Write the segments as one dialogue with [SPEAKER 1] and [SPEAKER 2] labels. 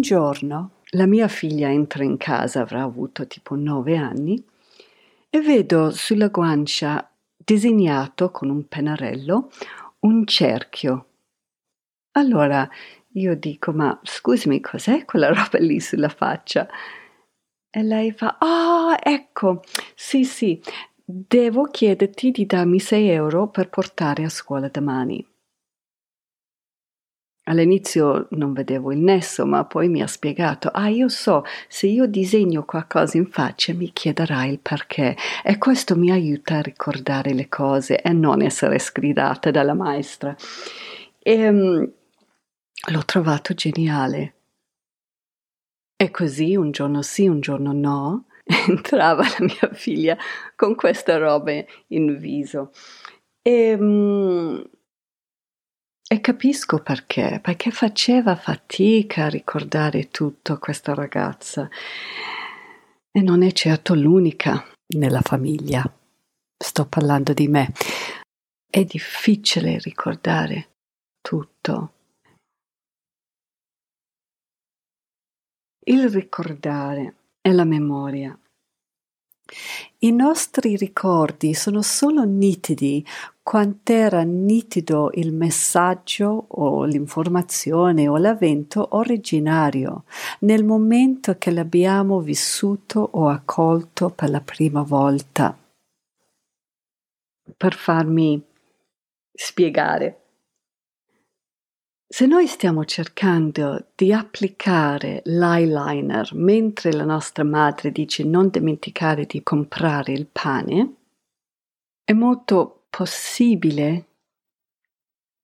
[SPEAKER 1] Giorno la mia figlia entra in casa, avrà avuto tipo nove anni, e vedo sulla guancia disegnato con un pennarello un cerchio. Allora io dico, ma scusami, cos'è quella roba lì sulla faccia? E lei fa, ah, oh, ecco, sì, sì, devo chiederti di darmi 6 euro per portare a scuola domani. All'inizio non vedevo il nesso, ma poi mi ha spiegato, ah io so, se io disegno qualcosa in faccia mi chiederai il perché e questo mi aiuta a ricordare le cose e non essere sgridata dalla maestra. E um, l'ho trovato geniale. E così un giorno sì, un giorno no, entrava la mia figlia con questa roba in viso. E... Um, e capisco perché, perché faceva fatica a ricordare tutto questa ragazza. E non è certo l'unica nella famiglia. Sto parlando di me. È difficile ricordare tutto. Il ricordare è la memoria. I nostri ricordi sono solo nitidi quant'era nitido il messaggio o l'informazione o l'evento originario nel momento che l'abbiamo vissuto o accolto per la prima volta. Per farmi spiegare. Se noi stiamo cercando di applicare l'eyeliner mentre la nostra madre dice non dimenticare di comprare il pane, è molto possibile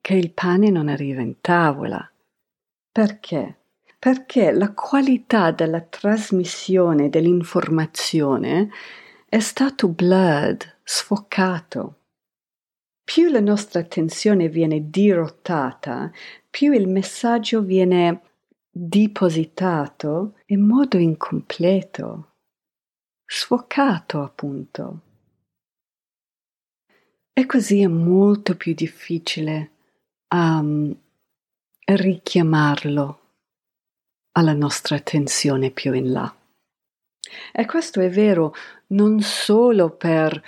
[SPEAKER 1] che il pane non arriva in tavola. Perché? Perché la qualità della trasmissione dell'informazione è stato blurred, sfocato. Più la nostra attenzione viene dirottata, più il messaggio viene depositato in modo incompleto, sfocato appunto. E così è molto più difficile um, richiamarlo alla nostra attenzione più in là. E questo è vero non solo per,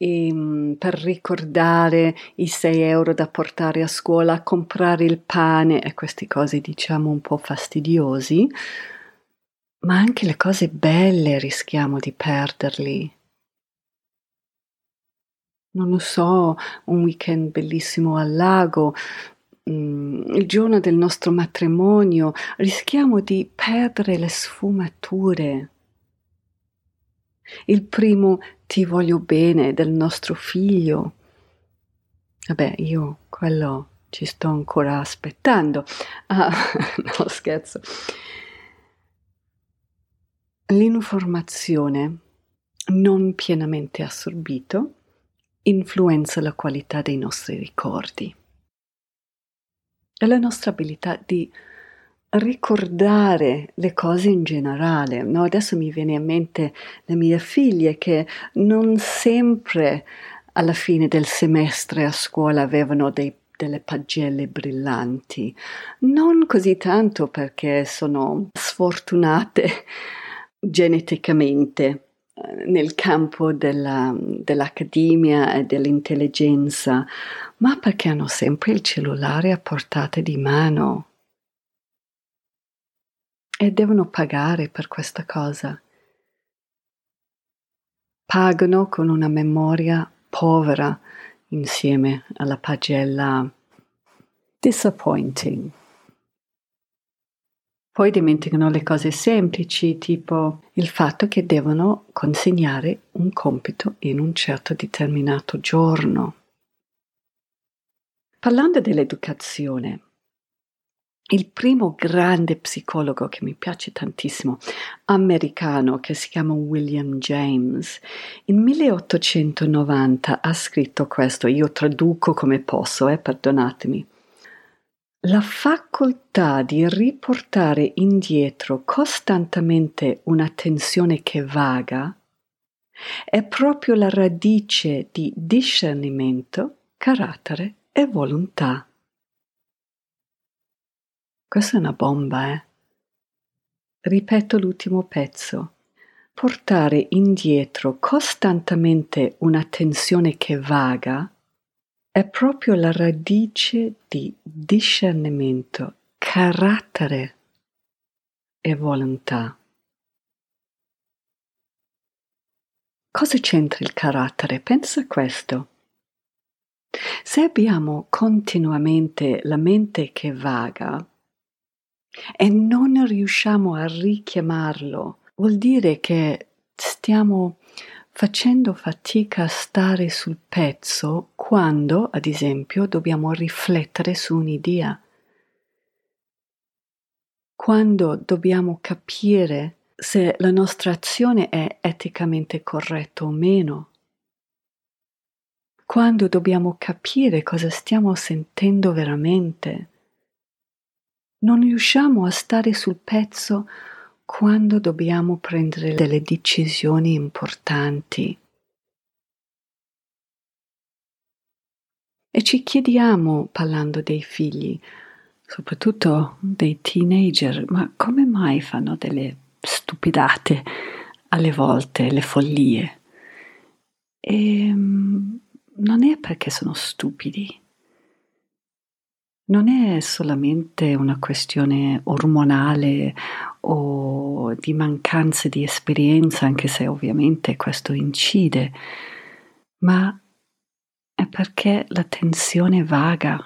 [SPEAKER 1] um, per ricordare i 6 euro da portare a scuola, comprare il pane e queste cose diciamo un po' fastidiosi, ma anche le cose belle rischiamo di perderli non lo so, un weekend bellissimo al lago, mm, il giorno del nostro matrimonio, rischiamo di perdere le sfumature. Il primo ti voglio bene del nostro figlio. Vabbè, io quello ci sto ancora aspettando. Ah, no, scherzo. L'informazione non pienamente assorbito influenza la qualità dei nostri ricordi e la nostra abilità di ricordare le cose in generale. No? Adesso mi viene in mente le mie figlie che non sempre alla fine del semestre a scuola avevano dei, delle pagelle brillanti, non così tanto perché sono sfortunate geneticamente, nel campo della, dell'accademia e dell'intelligenza, ma perché hanno sempre il cellulare a portata di mano e devono pagare per questa cosa. Pagano con una memoria povera insieme alla pagella disappointing. Poi dimenticano le cose semplici, tipo il fatto che devono consegnare un compito in un certo determinato giorno. Parlando dell'educazione, il primo grande psicologo che mi piace tantissimo, americano, che si chiama William James, in 1890 ha scritto questo, io traduco come posso, eh, perdonatemi. La facoltà di riportare indietro costantemente un'attenzione che vaga è proprio la radice di discernimento, carattere e volontà. Questa è una bomba, eh? Ripeto l'ultimo pezzo. Portare indietro costantemente un'attenzione che vaga è proprio la radice di discernimento, carattere e volontà. Cosa c'entra il carattere? Pensa a questo. Se abbiamo continuamente la mente che vaga, e non riusciamo a richiamarlo, vuol dire che stiamo facendo fatica a stare sul pezzo quando, ad esempio, dobbiamo riflettere su un'idea, quando dobbiamo capire se la nostra azione è eticamente corretta o meno, quando dobbiamo capire cosa stiamo sentendo veramente non riusciamo a stare sul pezzo quando dobbiamo prendere delle decisioni importanti. E ci chiediamo, parlando dei figli, soprattutto dei teenager, ma come mai fanno delle stupidate alle volte, le follie? E ehm, non è perché sono stupidi, non è solamente una questione ormonale o di mancanza di esperienza, anche se ovviamente questo incide, ma è perché la tensione vaga.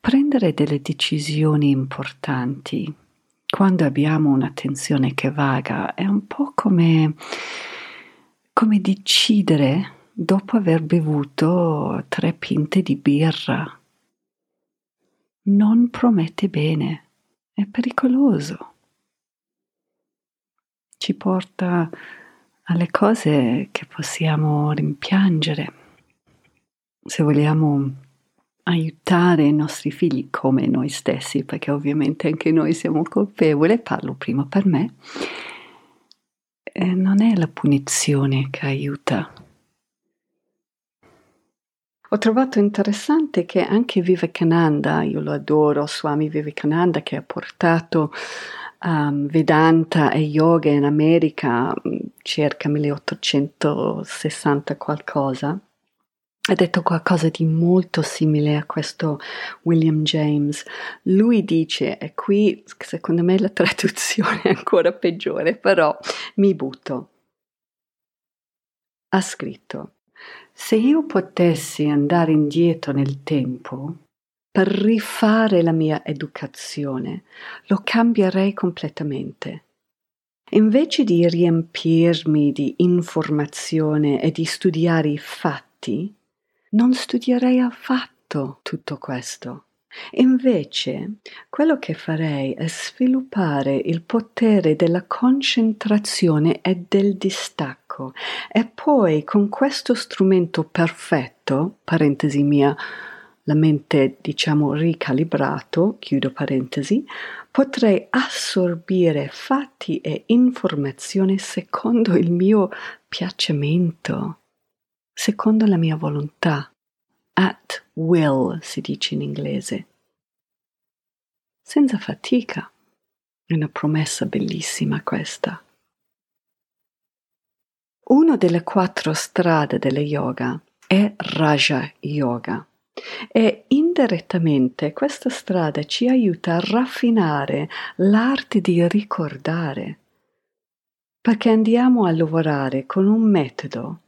[SPEAKER 1] Prendere delle decisioni importanti quando abbiamo una tensione che vaga è un po' come, come decidere dopo aver bevuto tre pinte di birra non promette bene, è pericoloso. Ci porta alle cose che possiamo rimpiangere. Se vogliamo aiutare i nostri figli come noi stessi, perché ovviamente anche noi siamo colpevoli, parlo prima per me, eh, non è la punizione che aiuta, ho trovato interessante che anche Vivekananda, io lo adoro, Swami Vivekananda, che ha portato um, Vedanta e yoga in America mm, circa 1860 qualcosa, ha detto qualcosa di molto simile a questo William James. Lui dice, e qui secondo me la traduzione è ancora peggiore, però mi butto. Ha scritto, se io potessi andare indietro nel tempo per rifare la mia educazione, lo cambierei completamente. Invece di riempirmi di informazione e di studiare i fatti, non studierei affatto tutto questo. Invece, quello che farei è sviluppare il potere della concentrazione e del distacco e poi con questo strumento perfetto, parentesi mia, la mente diciamo ricalibrato, chiudo parentesi, potrei assorbire fatti e informazioni secondo il mio piacimento, secondo la mia volontà at will si dice in inglese. Senza fatica. È una promessa bellissima questa. Una delle quattro strade delle yoga è Raja Yoga. E indirettamente questa strada ci aiuta a raffinare l'arte di ricordare, perché andiamo a lavorare con un metodo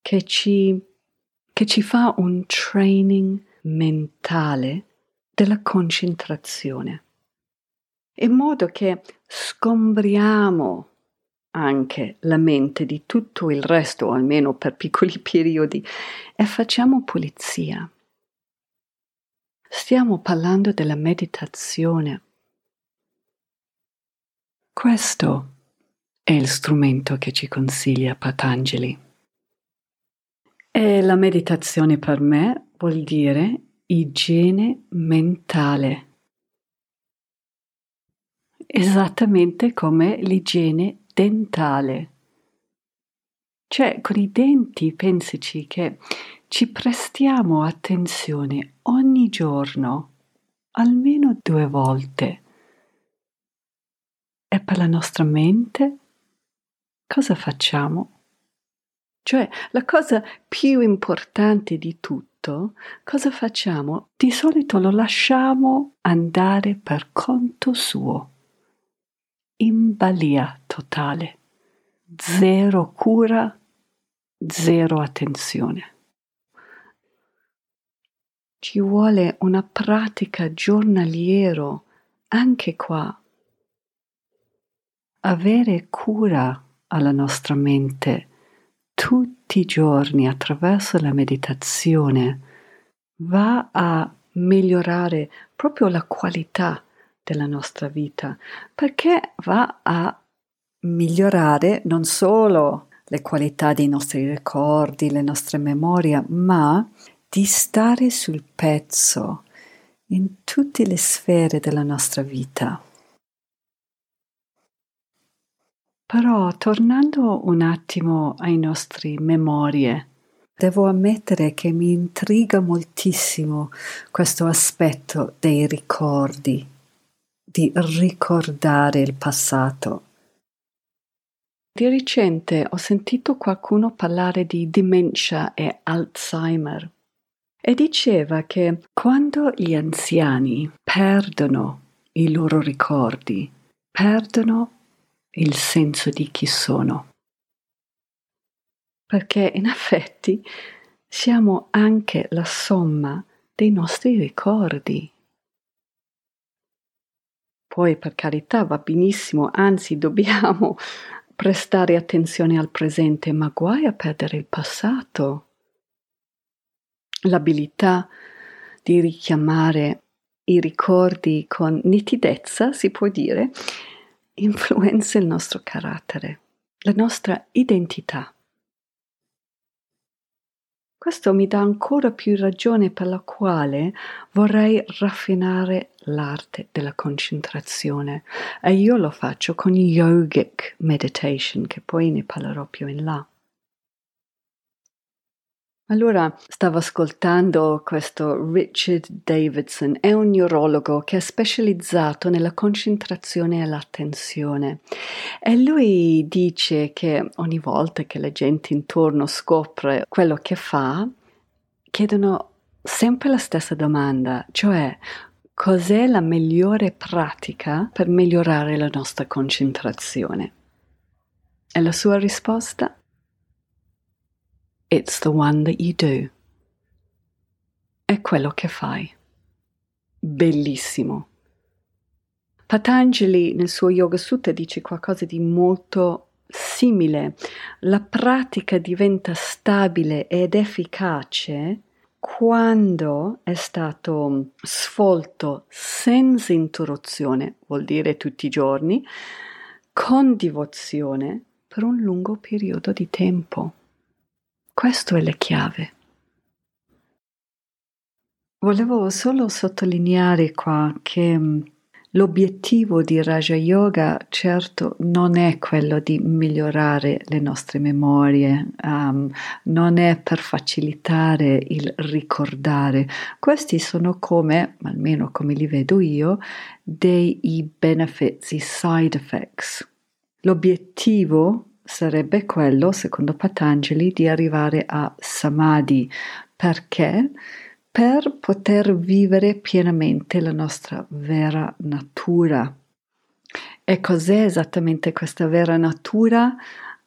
[SPEAKER 1] che ci che ci fa un training mentale della concentrazione, in modo che scombriamo anche la mente di tutto il resto, o almeno per piccoli periodi, e facciamo pulizia. stiamo parlando della meditazione. Questo è il strumento che ci consiglia Patanjali. E la meditazione per me vuol dire igiene mentale, esattamente come l'igiene dentale. Cioè, con i denti, pensaci che ci prestiamo attenzione ogni giorno, almeno due volte. E per la nostra mente, cosa facciamo? Cioè, la cosa più importante di tutto, cosa facciamo? Di solito lo lasciamo andare per conto suo. In balia totale. Zero cura, zero attenzione. Ci vuole una pratica giornaliero anche qua. Avere cura alla nostra mente tutti i giorni attraverso la meditazione va a migliorare proprio la qualità della nostra vita, perché va a migliorare non solo le qualità dei nostri ricordi, le nostre memorie, ma di stare sul pezzo in tutte le sfere della nostra vita. Però tornando un attimo ai nostri memorie, devo ammettere che mi intriga moltissimo questo aspetto dei ricordi, di ricordare il passato. Di recente ho sentito qualcuno parlare di demenza e Alzheimer e diceva che quando gli anziani perdono i loro ricordi, perdono il senso di chi sono. Perché in effetti siamo anche la somma dei nostri ricordi. Poi per carità va benissimo, anzi dobbiamo prestare attenzione al presente, ma guai a perdere il passato. L'abilità di richiamare i ricordi con nitidezza, si può dire, influenza il nostro carattere, la nostra identità. Questo mi dà ancora più ragione per la quale vorrei raffinare l'arte della concentrazione e io lo faccio con yogic meditation, che poi ne parlerò più in là. Allora stavo ascoltando questo Richard Davidson, è un neurologo che è specializzato nella concentrazione e l'attenzione e lui dice che ogni volta che la gente intorno scopre quello che fa, chiedono sempre la stessa domanda, cioè cos'è la migliore pratica per migliorare la nostra concentrazione? E la sua risposta? It's the one that you do. È quello che fai. Bellissimo. Patanjali nel suo Yoga Sutta dice qualcosa di molto simile. La pratica diventa stabile ed efficace quando è stato svolto senza interruzione, vuol dire tutti i giorni, con devozione per un lungo periodo di tempo. Questo è la chiave. Volevo solo sottolineare qua che mm, l'obiettivo di Raja Yoga certo non è quello di migliorare le nostre memorie, um, non è per facilitare il ricordare. Questi sono come, almeno come li vedo io, dei benefits, i side effects. L'obiettivo sarebbe quello, secondo Patanjali, di arrivare a samadhi. Perché? Per poter vivere pienamente la nostra vera natura. E cos'è esattamente questa vera natura?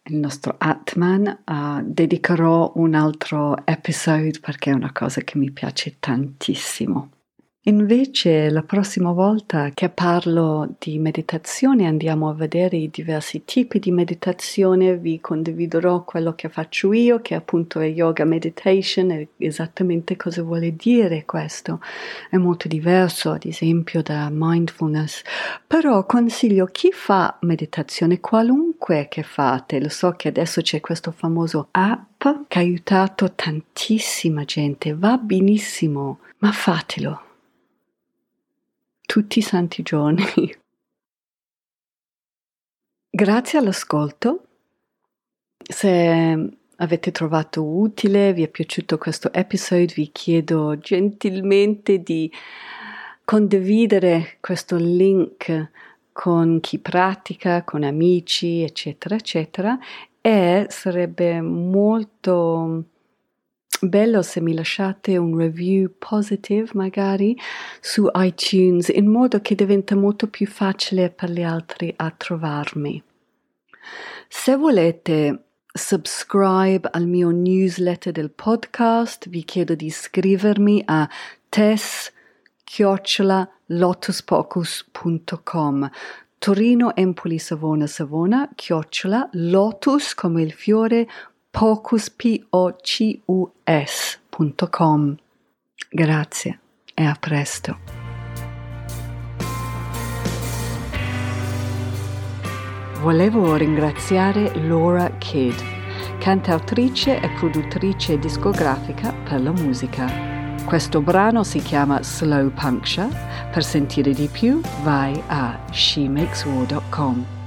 [SPEAKER 1] Il nostro Atman. Uh, dedicherò un altro episodio perché è una cosa che mi piace tantissimo. Invece la prossima volta che parlo di meditazione andiamo a vedere i diversi tipi di meditazione, vi condividerò quello che faccio io, che appunto è yoga meditation e esattamente cosa vuole dire questo. È molto diverso ad esempio da mindfulness, però consiglio chi fa meditazione qualunque che fate, lo so che adesso c'è questo famoso app che ha aiutato tantissima gente, va benissimo, ma fatelo tutti i santi giorni. Grazie all'ascolto. Se avete trovato utile, vi è piaciuto questo episodio, vi chiedo gentilmente di condividere questo link con chi pratica, con amici, eccetera, eccetera, e sarebbe molto bello se mi lasciate un review positive magari su iTunes in modo che diventa molto più facile per gli altri a trovarmi. Se volete subscribe al mio newsletter del podcast, vi chiedo di iscrivermi a tess lotuspocus.com Torino Empoli Savona Savona chiocciola lotus come il fiore P-O-C-U-S.com. Grazie e a presto. Volevo ringraziare Laura Kidd, cantautrice e produttrice discografica per la musica. Questo brano si chiama Slow Puncture. Per sentire di più vai a shemakeswar.com.